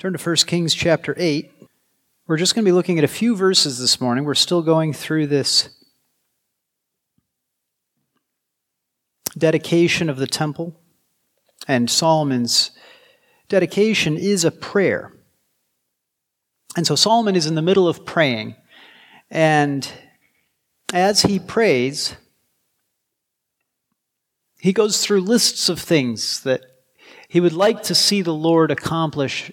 Turn to 1 Kings chapter 8. We're just going to be looking at a few verses this morning. We're still going through this dedication of the temple. And Solomon's dedication is a prayer. And so Solomon is in the middle of praying. And as he prays, he goes through lists of things that he would like to see the Lord accomplish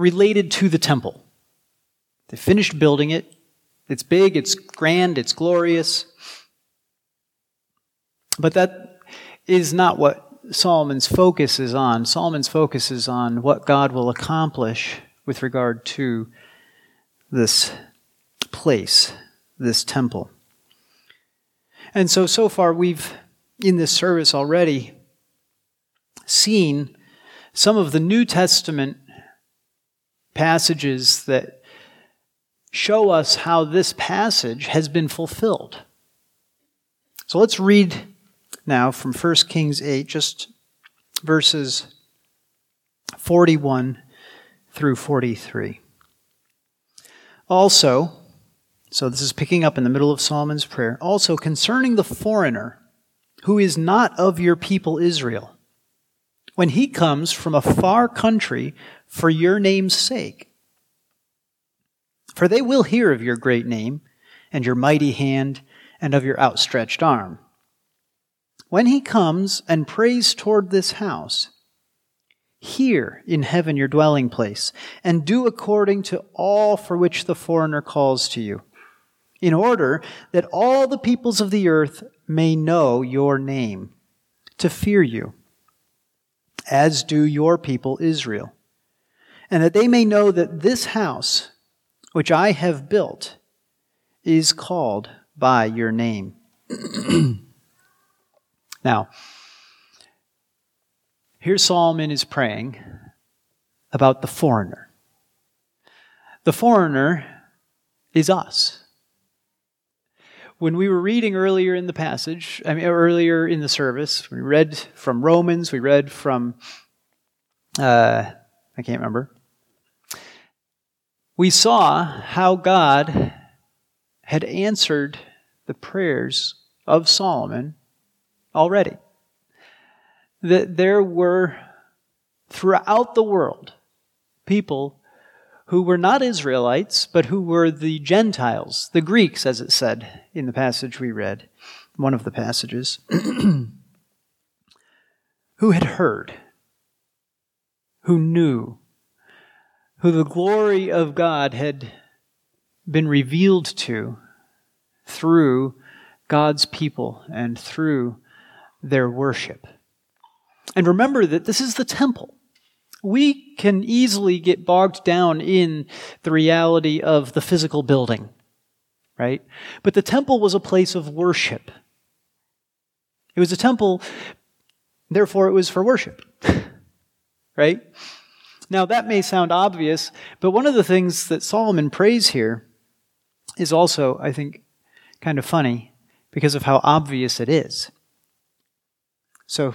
related to the temple. They finished building it. It's big, it's grand, it's glorious. But that is not what Solomon's focus is on. Solomon's focus is on what God will accomplish with regard to this place, this temple. And so, so far, we've, in this service already, seen some of the New Testament passages that show us how this passage has been fulfilled. So let's read now from 1 Kings 8, just verses 41 through 43. Also, so this is picking up in the middle of Solomon's prayer, also concerning the foreigner who is not of your people Israel, when he comes from a far country for your name's sake. For they will hear of your great name, and your mighty hand, and of your outstretched arm. When he comes and prays toward this house, hear in heaven your dwelling place, and do according to all for which the foreigner calls to you, in order that all the peoples of the earth may know your name, to fear you, as do your people Israel and that they may know that this house, which I have built, is called by your name. now, here Solomon is praying about the foreigner. The foreigner is us. When we were reading earlier in the passage, I mean, earlier in the service, we read from Romans, we read from, uh, I can't remember, we saw how God had answered the prayers of Solomon already. That there were throughout the world people who were not Israelites, but who were the Gentiles, the Greeks, as it said in the passage we read, one of the passages, who had heard, who knew, who the glory of God had been revealed to through God's people and through their worship. And remember that this is the temple. We can easily get bogged down in the reality of the physical building, right? But the temple was a place of worship. It was a temple, therefore it was for worship, right? Now, that may sound obvious, but one of the things that Solomon prays here is also, I think, kind of funny because of how obvious it is. So,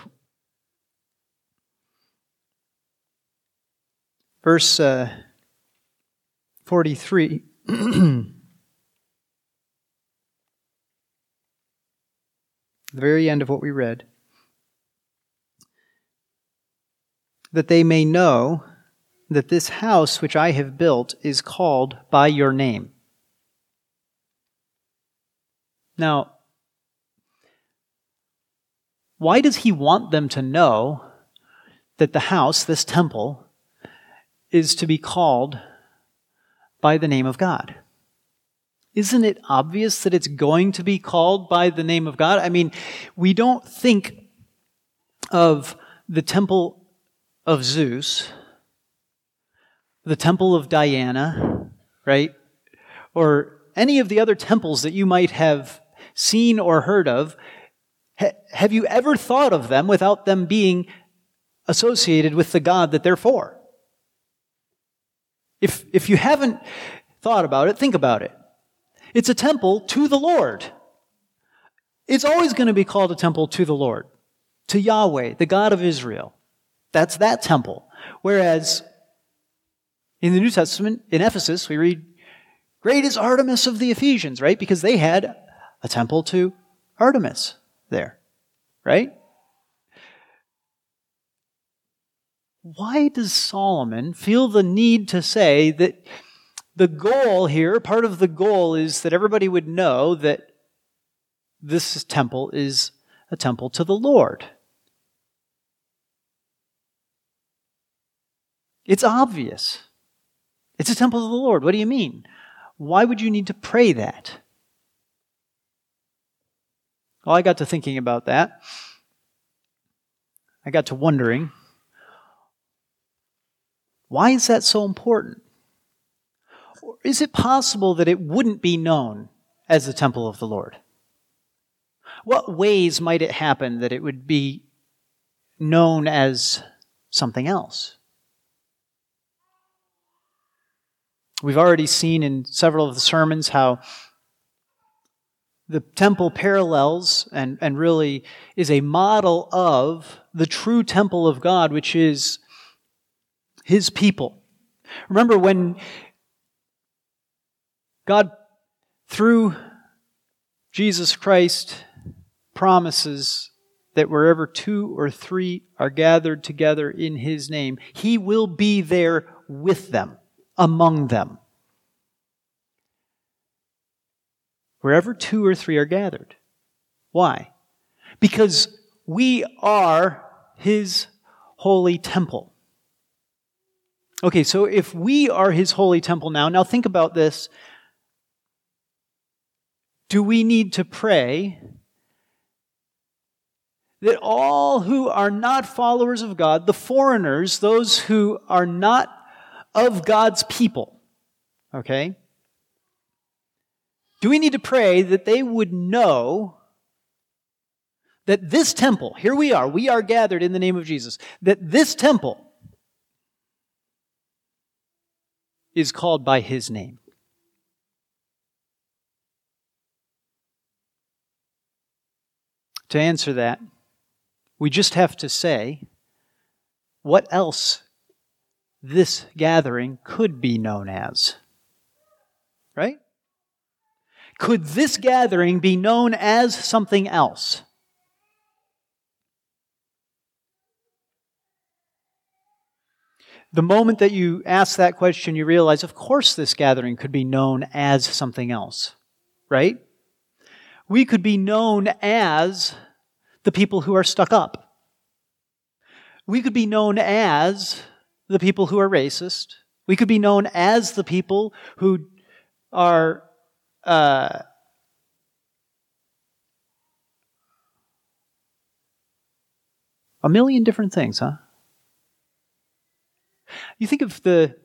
verse uh, 43. the very end of what we read. That they may know that this house which I have built is called by your name. Now, why does he want them to know that the house, this temple, is to be called by the name of God? Isn't it obvious that it's going to be called by the name of God? I mean, we don't think of the temple of Zeus the temple of Diana, right? Or any of the other temples that you might have seen or heard of, ha- have you ever thought of them without them being associated with the God that they're for? If, if you haven't thought about it, think about it. It's a temple to the Lord. It's always going to be called a temple to the Lord, to Yahweh, the God of Israel. That's that temple. Whereas In the New Testament, in Ephesus, we read, Great is Artemis of the Ephesians, right? Because they had a temple to Artemis there, right? Why does Solomon feel the need to say that the goal here, part of the goal is that everybody would know that this temple is a temple to the Lord? It's obvious. It's a temple to the Lord. What do you mean? Why would you need to pray that? Well, I got to thinking about that. I got to wondering why is that so important? Or is it possible that it wouldn't be known as the temple of the Lord? What ways might it happen that it would be known as something else? We've already seen in several of the sermons how the temple parallels and, and really is a model of the true temple of God, which is his people. Remember when God, through Jesus Christ, promises that wherever two or three are gathered together in his name, he will be there with them among them. Wherever two or three are gathered. Why? Because we are his holy temple. Okay, so if we are his holy temple now, now think about this. Do we need to pray that all who are not followers of God, the foreigners, those who are not of God's people. Okay? Do we need to pray that they would know that this temple, here we are, we are gathered in the name of Jesus, that this temple is called by his name? To answer that, we just have to say, what else this gathering could be known as. Right? Could this gathering be known as something else? The moment that you ask that question, you realize, of course, this gathering could be known as something else, right? We could be known as the people who are stuck up. We could be known as the people who are racist. We could be known as the people who are uh, a million different things, huh? You think of the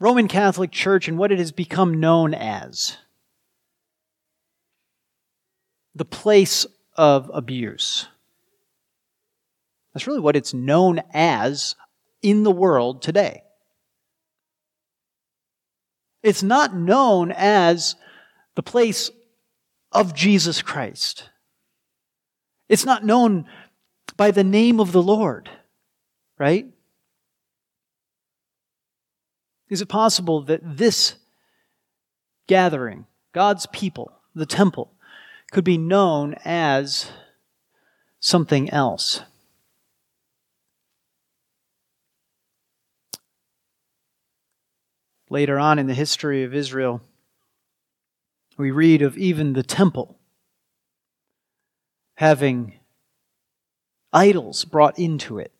Roman Catholic Church and what it has become known as the place of abuse. That's really what it's known as in the world today. It's not known as the place of Jesus Christ. It's not known by the name of the Lord, right? Is it possible that this gathering, God's people, the temple, could be known as something else? Later on in the history of Israel, we read of even the temple having idols brought into it.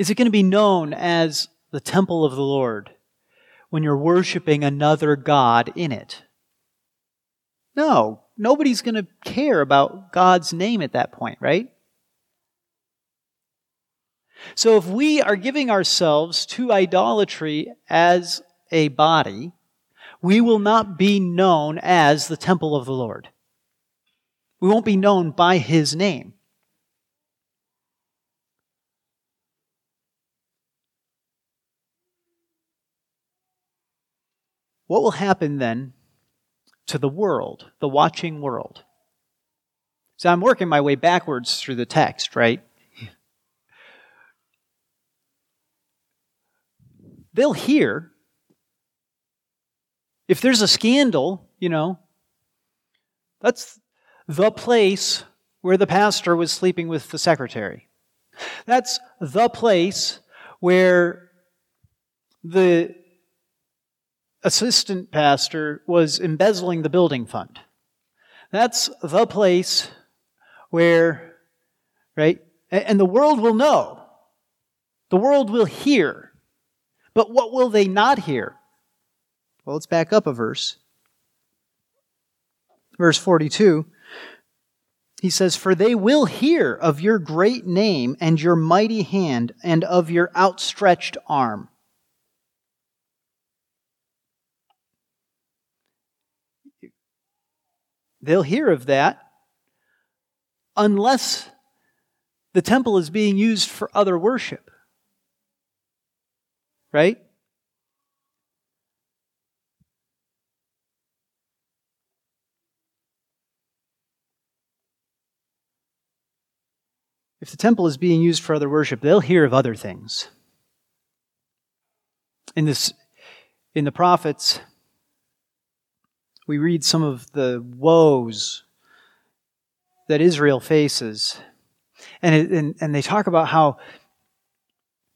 Is it going to be known as the temple of the Lord when you're worshiping another God in it? No, nobody's going to care about God's name at that point, right? So if we are giving ourselves to idolatry as a body, we will not be known as the temple of the Lord. We won't be known by his name. What will happen then to the world, the watching world? So I'm working my way backwards through the text, right? they'll hear. If there's a scandal, you know, that's the place where the pastor was sleeping with the secretary. That's the place where the assistant pastor was embezzling the building fund. That's the place where, right? And the world will know. The world will hear. But what will they not hear? Well, let's back up a verse. Verse 42. He says, For they will hear of your great name and your mighty hand and of your outstretched arm. They'll hear of that unless the temple is being used for other worship. Right? If the temple is being used for other worship, they'll hear of other things. In this in the prophets, we read some of the woes that Israel faces. And, it, and, and they talk about how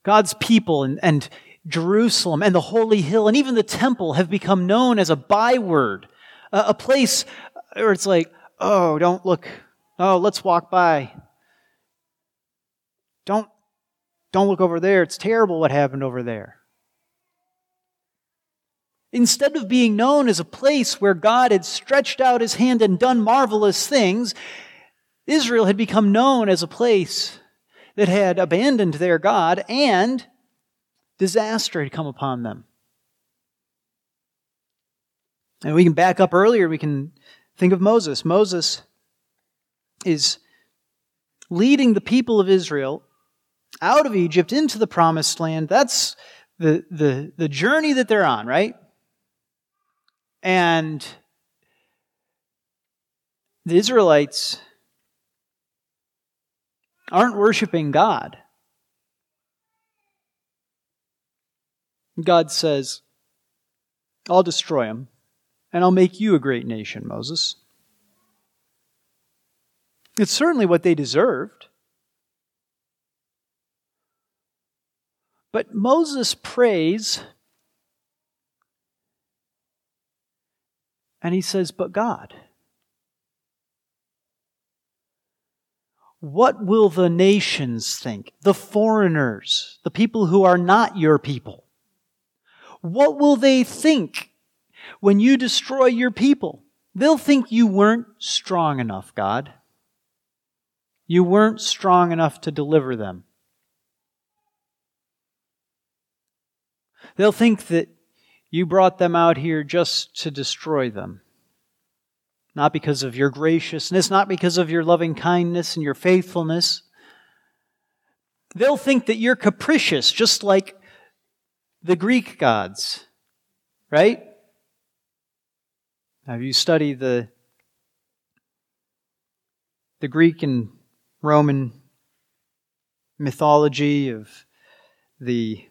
God's people and, and Jerusalem and the holy hill and even the temple have become known as a byword, a, a place where it's like, oh, don't look, oh, let's walk by. Don't, don't look over there. It's terrible what happened over there. Instead of being known as a place where God had stretched out his hand and done marvelous things, Israel had become known as a place that had abandoned their God and disaster had come upon them. And we can back up earlier, we can think of Moses. Moses is leading the people of Israel out of Egypt into the promised land. That's the, the, the journey that they're on, right? And the Israelites aren't worshiping God. God says, I'll destroy them, and I'll make you a great nation, Moses. It's certainly what they deserved. But Moses prays And he says, But God. What will the nations think? The foreigners, the people who are not your people. What will they think when you destroy your people? They'll think you weren't strong enough, God. You weren't strong enough to deliver them. They'll think that you brought them out here just to destroy them. Not because of your graciousness, not because of your loving kindness and your faithfulness. They'll think that you're capricious, just like the Greek gods, right? Have you studied the, the Greek and Roman mythology of the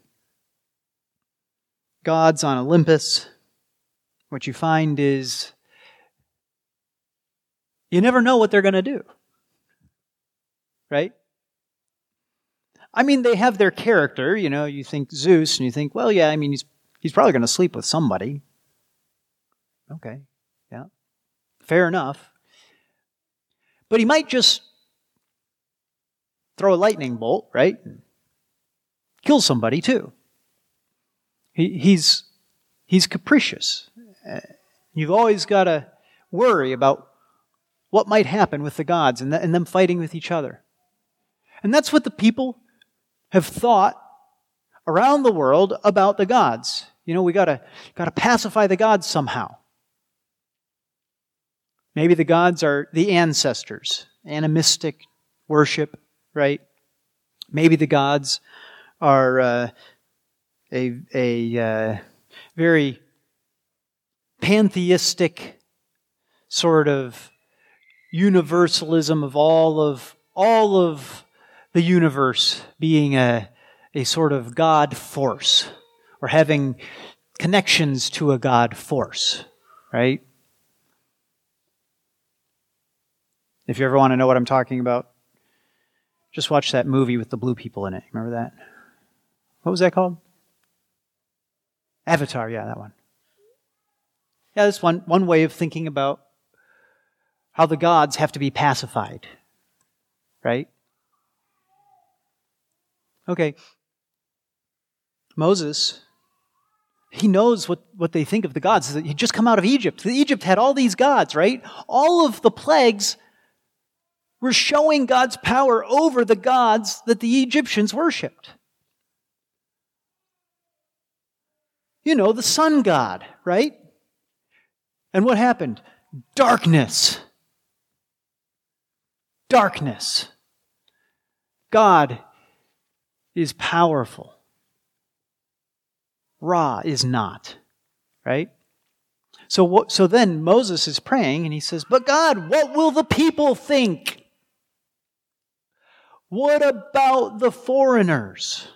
gods on Olympus, what you find is you never know what they're going to do. Right? I mean, they have their character. You know, you think Zeus, and you think, well, yeah, I mean, he's, he's probably going to sleep with somebody. Okay, yeah. Fair enough. But he might just throw a lightning bolt, right? Kill somebody too. He, he's, he's capricious. You've always got to worry about what might happen with the gods and, the, and them fighting with each other. And that's what the people have thought around the world about the gods. You know, we gotta, gotta pacify the gods somehow. Maybe the gods are the ancestors, animistic worship, right? Maybe the gods are uh, a, a uh, very pantheistic sort of universalism of all of all of the universe being a, a sort of God force or having connections to a God force, right? If you ever want to know what I'm talking about, just watch that movie with the blue people in it. Remember that? What was that called? Avatar, yeah, that one. Yeah, that's one, one way of thinking about how the gods have to be pacified, right? Okay. Moses, he knows what, what they think of the gods. He just come out of Egypt. Egypt had all these gods, right? All of the plagues were showing God's power over the gods that the Egyptians worshiped. You know, the sun god, right? And what happened? Darkness. Darkness. God is powerful. Ra is not, right? So, what, so then Moses is praying and he says, But God, what will the people think? What about the foreigners?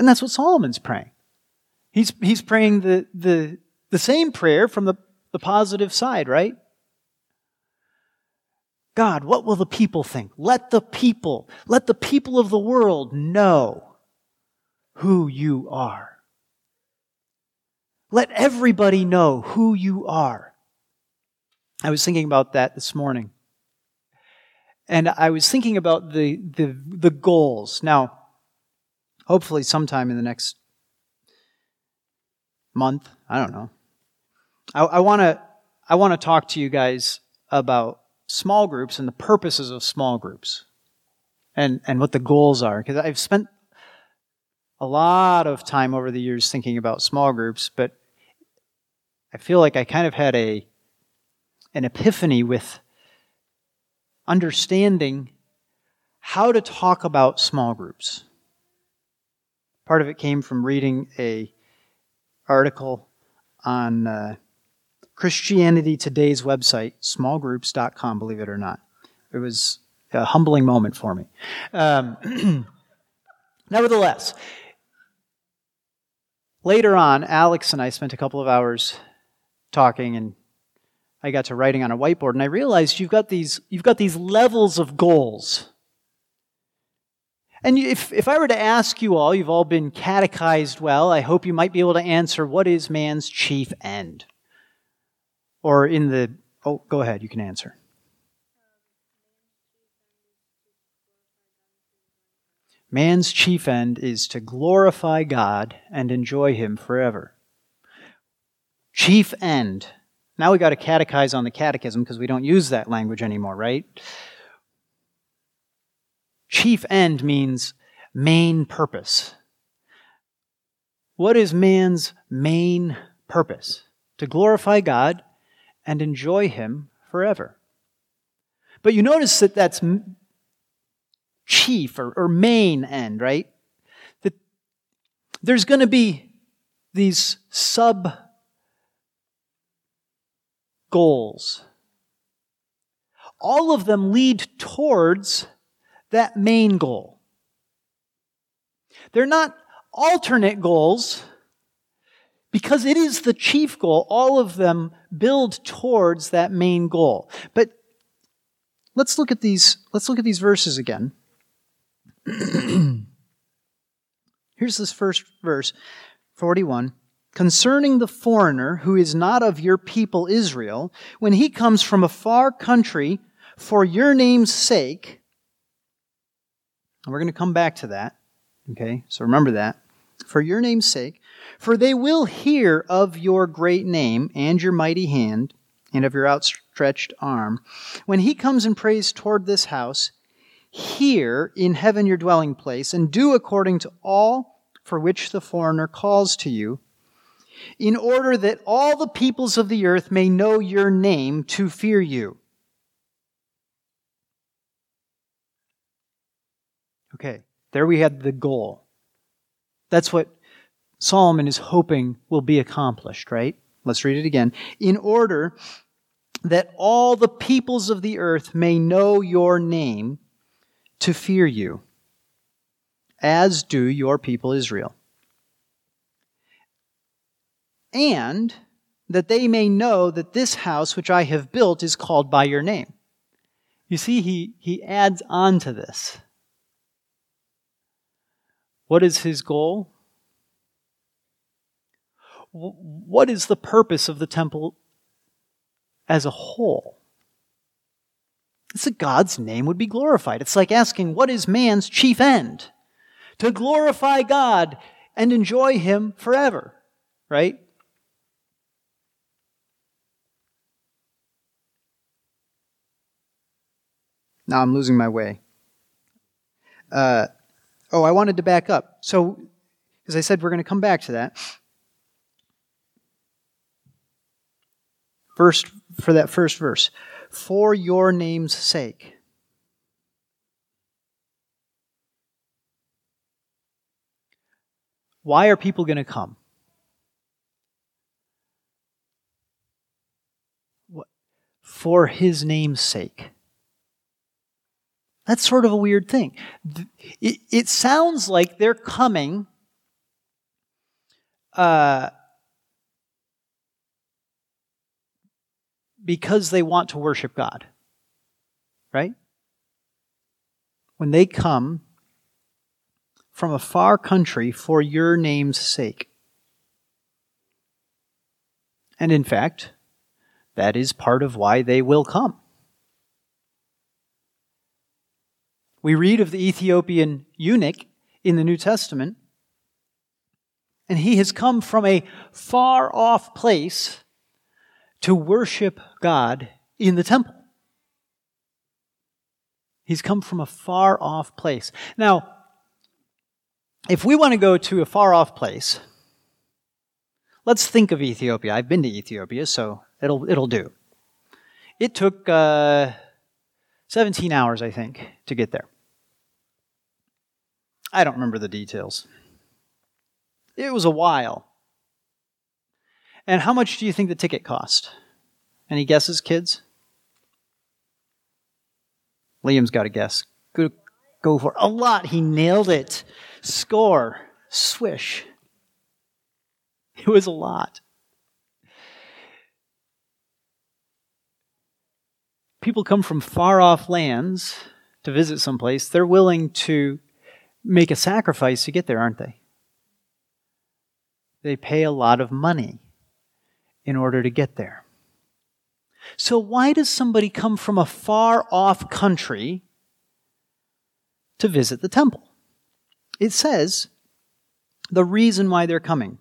And that's what Solomon's praying. He's, he's praying the, the, the same prayer from the, the positive side, right? God, what will the people think? Let the people, let the people of the world know who you are. Let everybody know who you are. I was thinking about that this morning. And I was thinking about the, the, the goals. Now, hopefully, sometime in the next month, I don't know. I, want to I want to talk to you guys about small groups and the purposes of small groups and, and what the goals are. Because I've spent a lot of time over the years thinking about small groups, but I feel like I kind of had a an epiphany with understanding how to talk about small groups. Part of it came from reading a article on uh, Christianity Today's website, smallgroups.com, believe it or not. It was a humbling moment for me. Um, nevertheless, later on, Alex and I spent a couple of hours talking and I got to writing on a whiteboard and I realized you've got these, you've got these levels of goals. And if, if I were to ask you all, you've all been catechized well, I hope you might be able to answer what is man's chief end? Or in the, oh, go ahead, you can answer. Man's chief end is to glorify God and enjoy Him forever. Chief end. Now we got to catechize on the catechism because we don't use that language anymore, right? Chief end means main purpose. What is man's main purpose? To glorify God and enjoy Him forever. But you notice that that's chief or, or main end, right? That there's going to be these sub goals. All of them lead towards that main goal. They're not alternate goals because it is the chief goal. All of them build towards that main goal. But let's look at these, let's look at these verses again. Here's this first verse, 41. Concerning the foreigner who is not of your people Israel, when he comes from a far country for your name's sake, and we're going to come back to that. Okay, so remember that. For your name's sake, for they will hear of your great name and your mighty hand and of your outstretched arm. When he comes and prays toward this house, hear in heaven your dwelling place, and do according to all for which the foreigner calls to you, in order that all the peoples of the earth may know your name to fear you. Okay, there we had the goal. That's what Solomon is hoping will be accomplished, right? Let's read it again. In order that all the peoples of the earth may know your name to fear you, as do your people Israel. and that they may know that this house which I have built is called by your name. You see, he, he adds on to this. What is his goal? What is the purpose of the temple as a whole? It's that God's name would be glorified. It's like asking, what is man's chief end? To glorify God and enjoy Him forever, right? Now I'm losing my way. Uh, oh, I wanted to back up. So, as I said, we're going to come back to that. First, for that first verse, for your name's sake. Why are people going to come? For his name's sake. That's sort of a weird thing. It, it sounds like they're coming uh, because they want to worship God. Right? When they come from a far country for your name's sake. And in fact, that is part of why they will come. We read of the Ethiopian eunuch in the New Testament, and he has come from a far off place to worship God in the temple. He's come from a far off place. Now, if we want to go to a far off place, let's think of Ethiopia. I've been to Ethiopia, so it'll, it'll do. It took uh, 17 hours, I think, to get there. I don't remember the details. It was a while. And how much do you think the ticket cost? Any guesses, kids? Liam's got a guess. Go, go for it. A lot. He nailed it. Score. Swish. It was a lot. People come from far off lands to visit someplace. They're willing to make a sacrifice to get there, aren't they? They pay a lot of money in order to get there. So, why does somebody come from a far off country to visit the temple? It says the reason why they're coming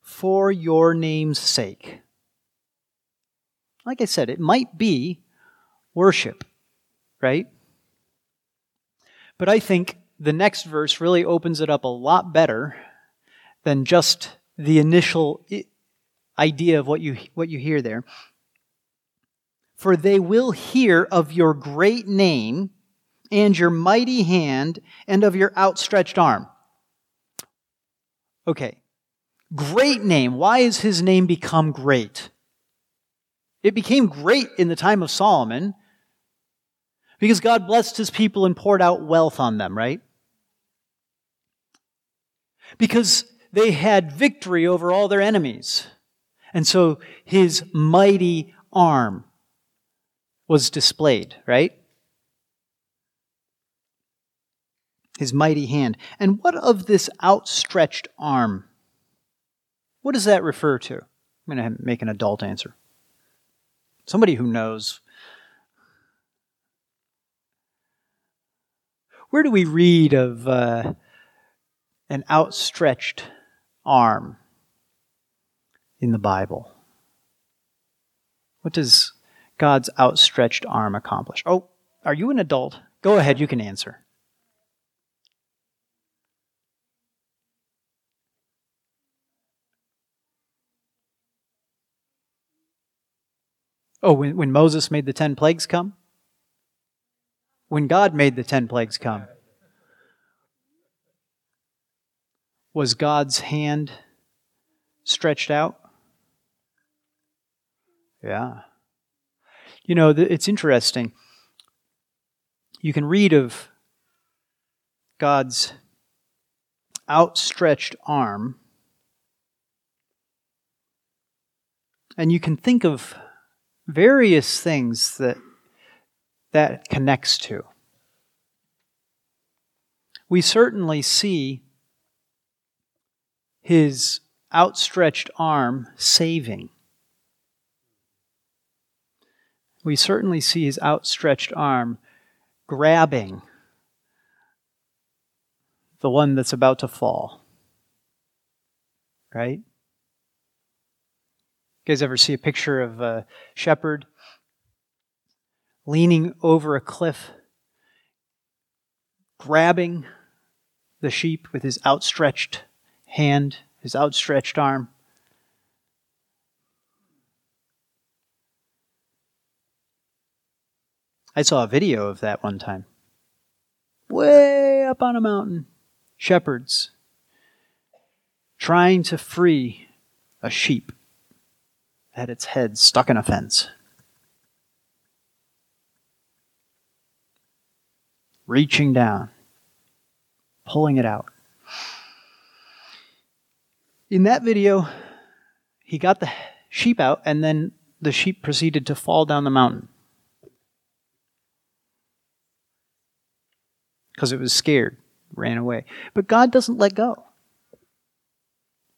for your name's sake. Like I said, it might be worship, right? But I think the next verse really opens it up a lot better than just the initial idea of what you, what you hear there. For they will hear of your great name and your mighty hand and of your outstretched arm. Okay. Great name. Why has his name become great? It became great in the time of Solomon because God blessed his people and poured out wealth on them, right? Because they had victory over all their enemies. And so his mighty arm was displayed, right? His mighty hand. And what of this outstretched arm? What does that refer to? I'm going to make an adult answer. Somebody who knows. Where do we read of uh, an outstretched arm in the Bible? What does God's outstretched arm accomplish? Oh, are you an adult? Go ahead, you can answer. Oh, when, when Moses made the ten plagues come? When God made the ten plagues come? Was God's hand stretched out? Yeah. You know, it's interesting. You can read of God's outstretched arm And you can think of various things that that connects to. We certainly see his outstretched arm saving. We certainly see his outstretched arm grabbing the one that's about to fall. Right? You guys ever see a picture of a shepherd leaning over a cliff, grabbing the sheep with his outstretched hand, his outstretched arm? I saw a video of that one time. Way up on a mountain, shepherds trying to free a sheep had its head stuck in a fence. Reaching down, pulling it out. In that video, he got the sheep out, and then the sheep proceeded to fall down the mountain. Because it was scared, ran away. But God doesn't let go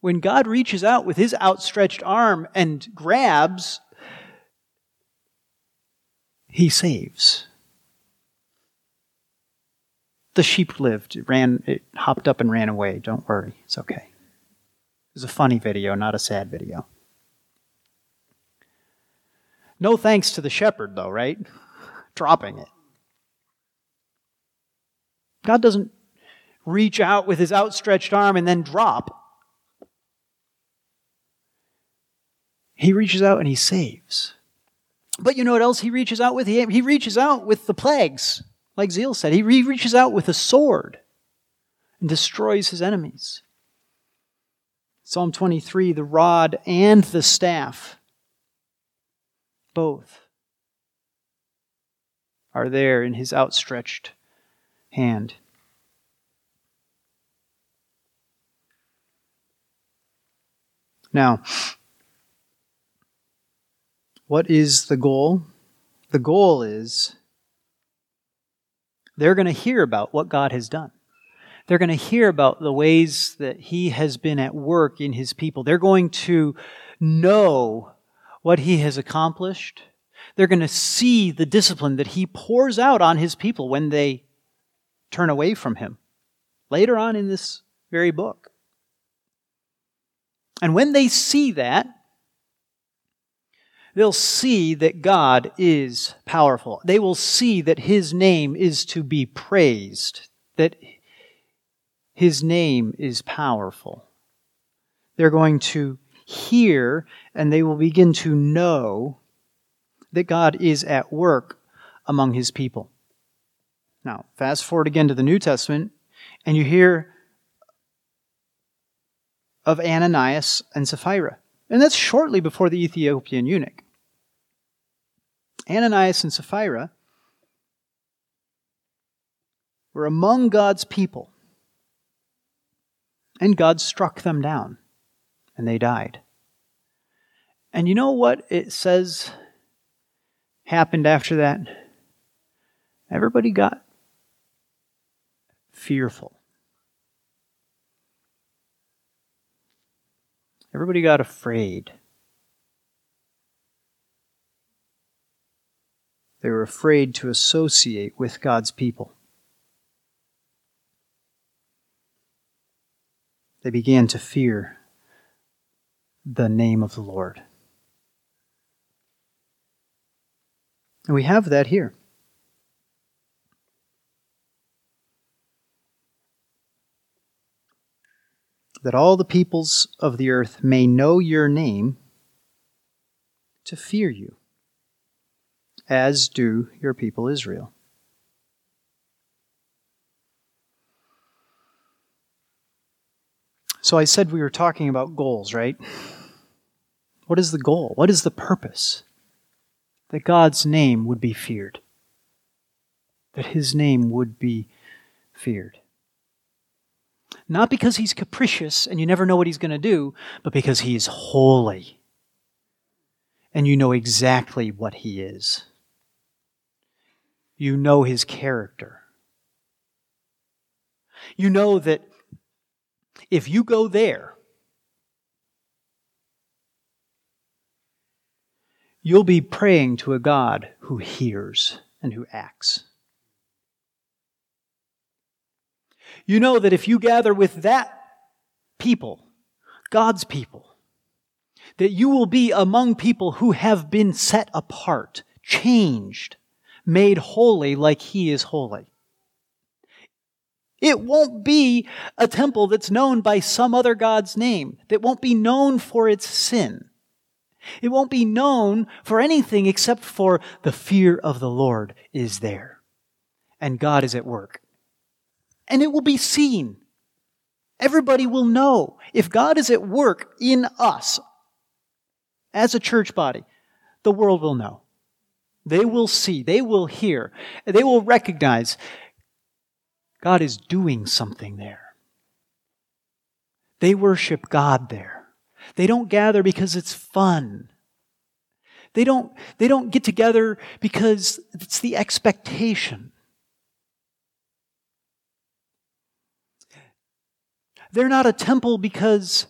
when God reaches out with his outstretched arm and grabs, he saves. The sheep lived. It ran it hopped up and ran away. Don't worry. It's okay. Was a funny video, not a sad video. No thanks to the shepherd, though, right? Dropping it. God doesn't reach out with his outstretched arm and then drop. He reaches out and he saves. But you know what else he reaches out with? He, he reaches out with the plagues, like Zeal said. He reaches out with a sword and destroys his enemies. Psalm 23 the rod and the staff, both, are there in his outstretched hand. Now, what is the goal? The goal is they're going to hear about what God has done. They're going to hear about the ways that He has been at work in His people. They're going to know what He has accomplished. They're going to see the discipline that He pours out on His people when they turn away from Him. Later on in this very book. And when they see that, they'll see that God is powerful. They will see that His name is to be praised, that His name is powerful. They're going to hear and they will begin to know that God is at work among His people. Now, fast forward again to the New Testament, and you hear of Ananias and Sapphira. And that's shortly before the Ethiopian eunuch. Ananias and Sapphira were among God's people. And God struck them down, and they died. And you know what it says happened after that? Everybody got fearful. Everybody got afraid. They were afraid to associate with God's people. They began to fear the name of the Lord. And we have that here. That all the peoples of the earth may know your name to fear you as do your people Israel. So I said we were talking about goals, right? What is the goal? What is the purpose? That God's name would be feared. That his name would be feared. Not because he's capricious and you never know what he's going to do, but because he is holy. and you know exactly what He is. You know His character. You know that if you go there, you'll be praying to a God who hears and who acts. You know that if you gather with that people, God's people, that you will be among people who have been set apart, changed, made holy like He is holy. It won't be a temple that's known by some other God's name, that won't be known for its sin. It won't be known for anything except for the fear of the Lord is there. And God is at work. And it will be seen. Everybody will know. If God is at work in us as a church body, the world will know. They will see. They will hear. They will recognize God is doing something there. They worship God there. They don't gather because it's fun. They don't, they don't get together because it's the expectation. They're not a temple because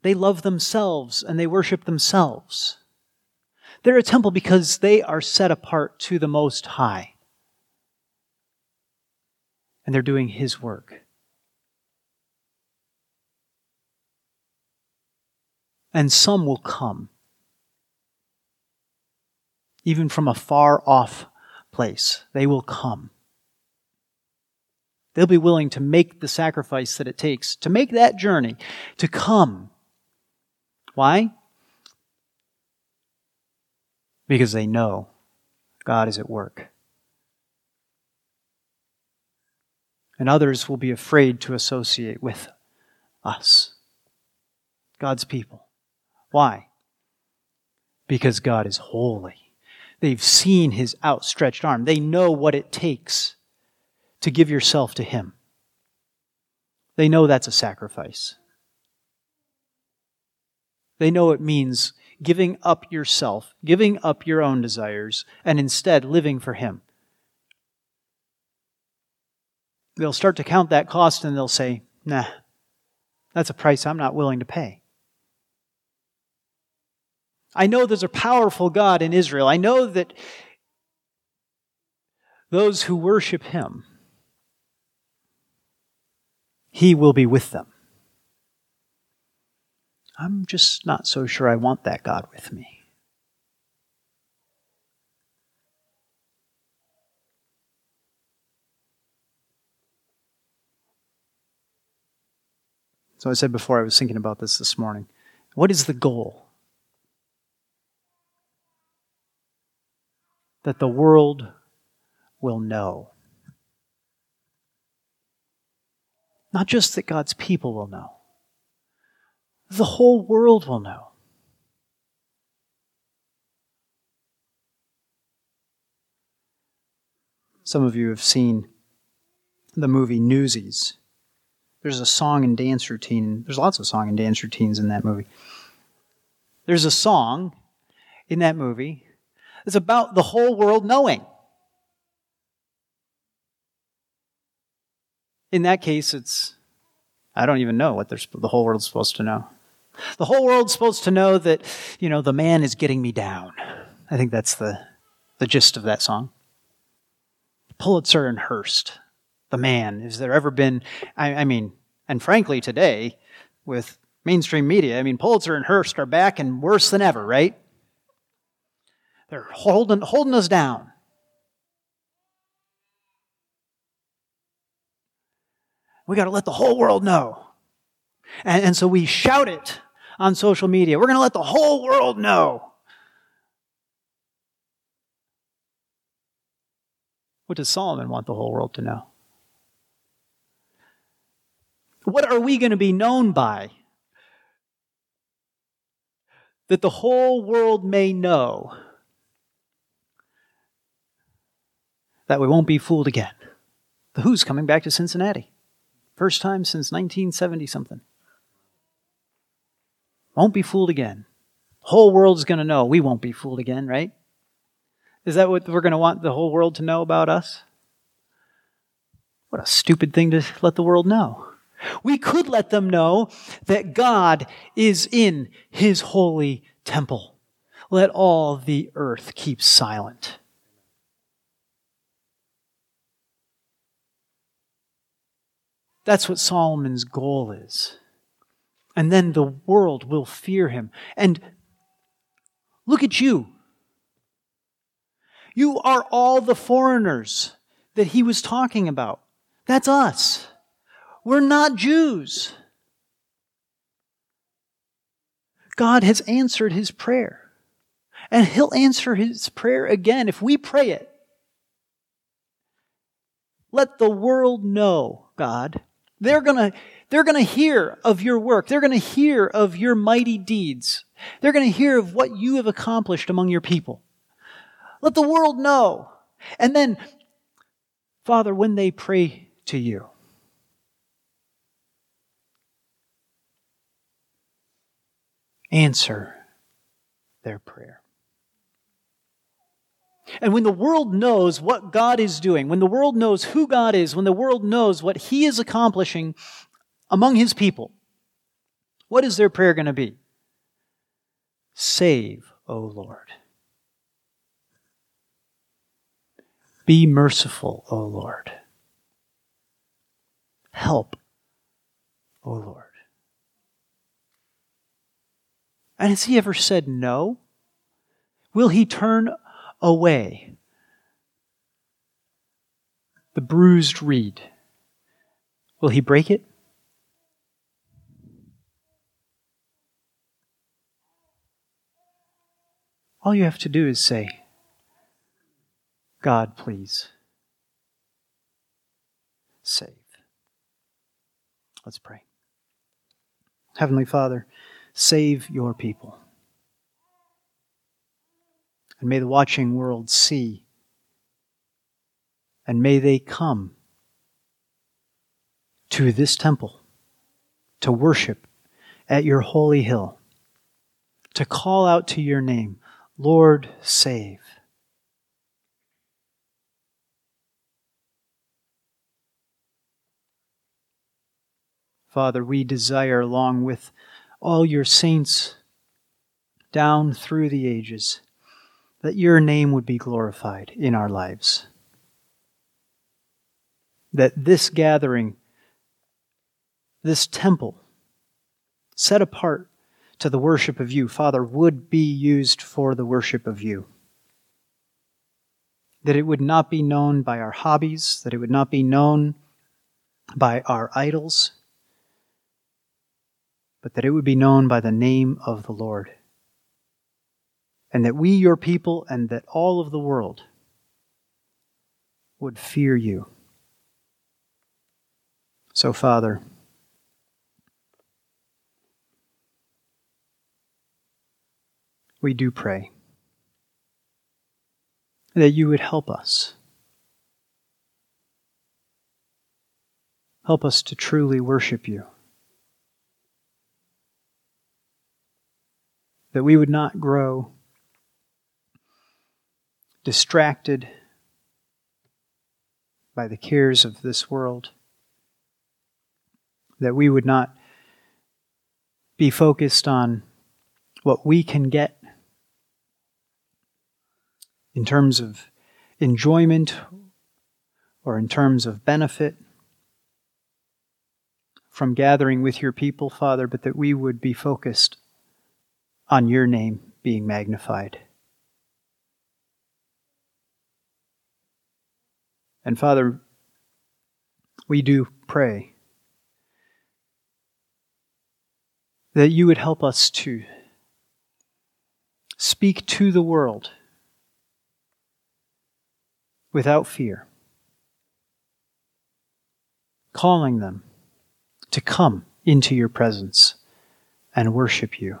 they love themselves and they worship themselves. They're a temple because they are set apart to the Most High and they're doing His work. And some will come, even from a far off place. They will come. They'll be willing to make the sacrifice that it takes to make that journey, to come. Why? Because they know God is at work. And others will be afraid to associate with us, God's people. Why? Because God is holy. They've seen his outstretched arm. They know what it takes to give yourself to him. They know that's a sacrifice. They know it means giving up yourself, giving up your own desires, and instead living for him. They'll start to count that cost and they'll say, nah, that's a price I'm not willing to pay. I know there's a powerful God in Israel. I know that those who worship Him, He will be with them. I'm just not so sure I want that God with me. So I said before, I was thinking about this this morning. What is the goal? That the world will know. Not just that God's people will know, the whole world will know. Some of you have seen the movie Newsies. There's a song and dance routine. There's lots of song and dance routines in that movie. There's a song in that movie that's about the whole world knowing. In that case, it's, I don't even know what the whole world's supposed to know. The whole world's supposed to know that, you know, the man is getting me down. I think that's the, the gist of that song. Pulitzer and Hearst the man? Has there ever been, I, I mean, and frankly, today, with mainstream media, I mean, Pulitzer and Hearst are back and worse than ever, right? They're holding, holding us down. We got to let the whole world know. And, and so we shout it on social media. We're going to let the whole world know. What does Solomon want the whole world to know? What are we going to be known by? That the whole world may know that we won't be fooled again. The Who's coming back to Cincinnati. First time since 1970 something. Won't be fooled again. Whole world's going to know. We won't be fooled again, right? Is that what we're going to want the whole world to know about us? What a stupid thing to let the world know. We could let them know that God is in his holy temple. Let all the earth keep silent. That's what Solomon's goal is. And then the world will fear him. And look at you. You are all the foreigners that he was talking about. That's us. We're not Jews. God has answered his prayer. And he'll answer his prayer again if we pray it. Let the world know, God. They're going to they're going to hear of your work. They're going to hear of your mighty deeds. They're going to hear of what you have accomplished among your people. Let the world know. And then, Father, when they pray to you, answer their prayer. And when the world knows what God is doing, when the world knows who God is, when the world knows what He is accomplishing among His people, what is their prayer going to be? Save, O Lord. Be merciful, O Lord. Help, O Lord. And has he ever said no? Will he turn away the bruised reed? Will he break it? All you have to do is say, God, please save. Let's pray. Heavenly Father, Save your people. And may the watching world see. And may they come to this temple to worship at your holy hill, to call out to your name, Lord, save. Father, we desire, along with all your saints down through the ages, that your name would be glorified in our lives. That this gathering, this temple, set apart to the worship of you, Father, would be used for the worship of you. That it would not be known by our hobbies, that it would not be known by our idols, but that it would be known by the name of the Lord. And that we, your people, and that all of the world would fear you. So, Father, we do pray that you would help us. Help us to truly worship you. That we would not grow distracted by the cares of this world, that we would not be focused on what we can get in terms of enjoyment or in terms of benefit from gathering with your people, Father, but that we would be focused on your name being magnified. And Father, we do pray that you would help us to speak to the world without fear, calling them to come into your presence and worship you.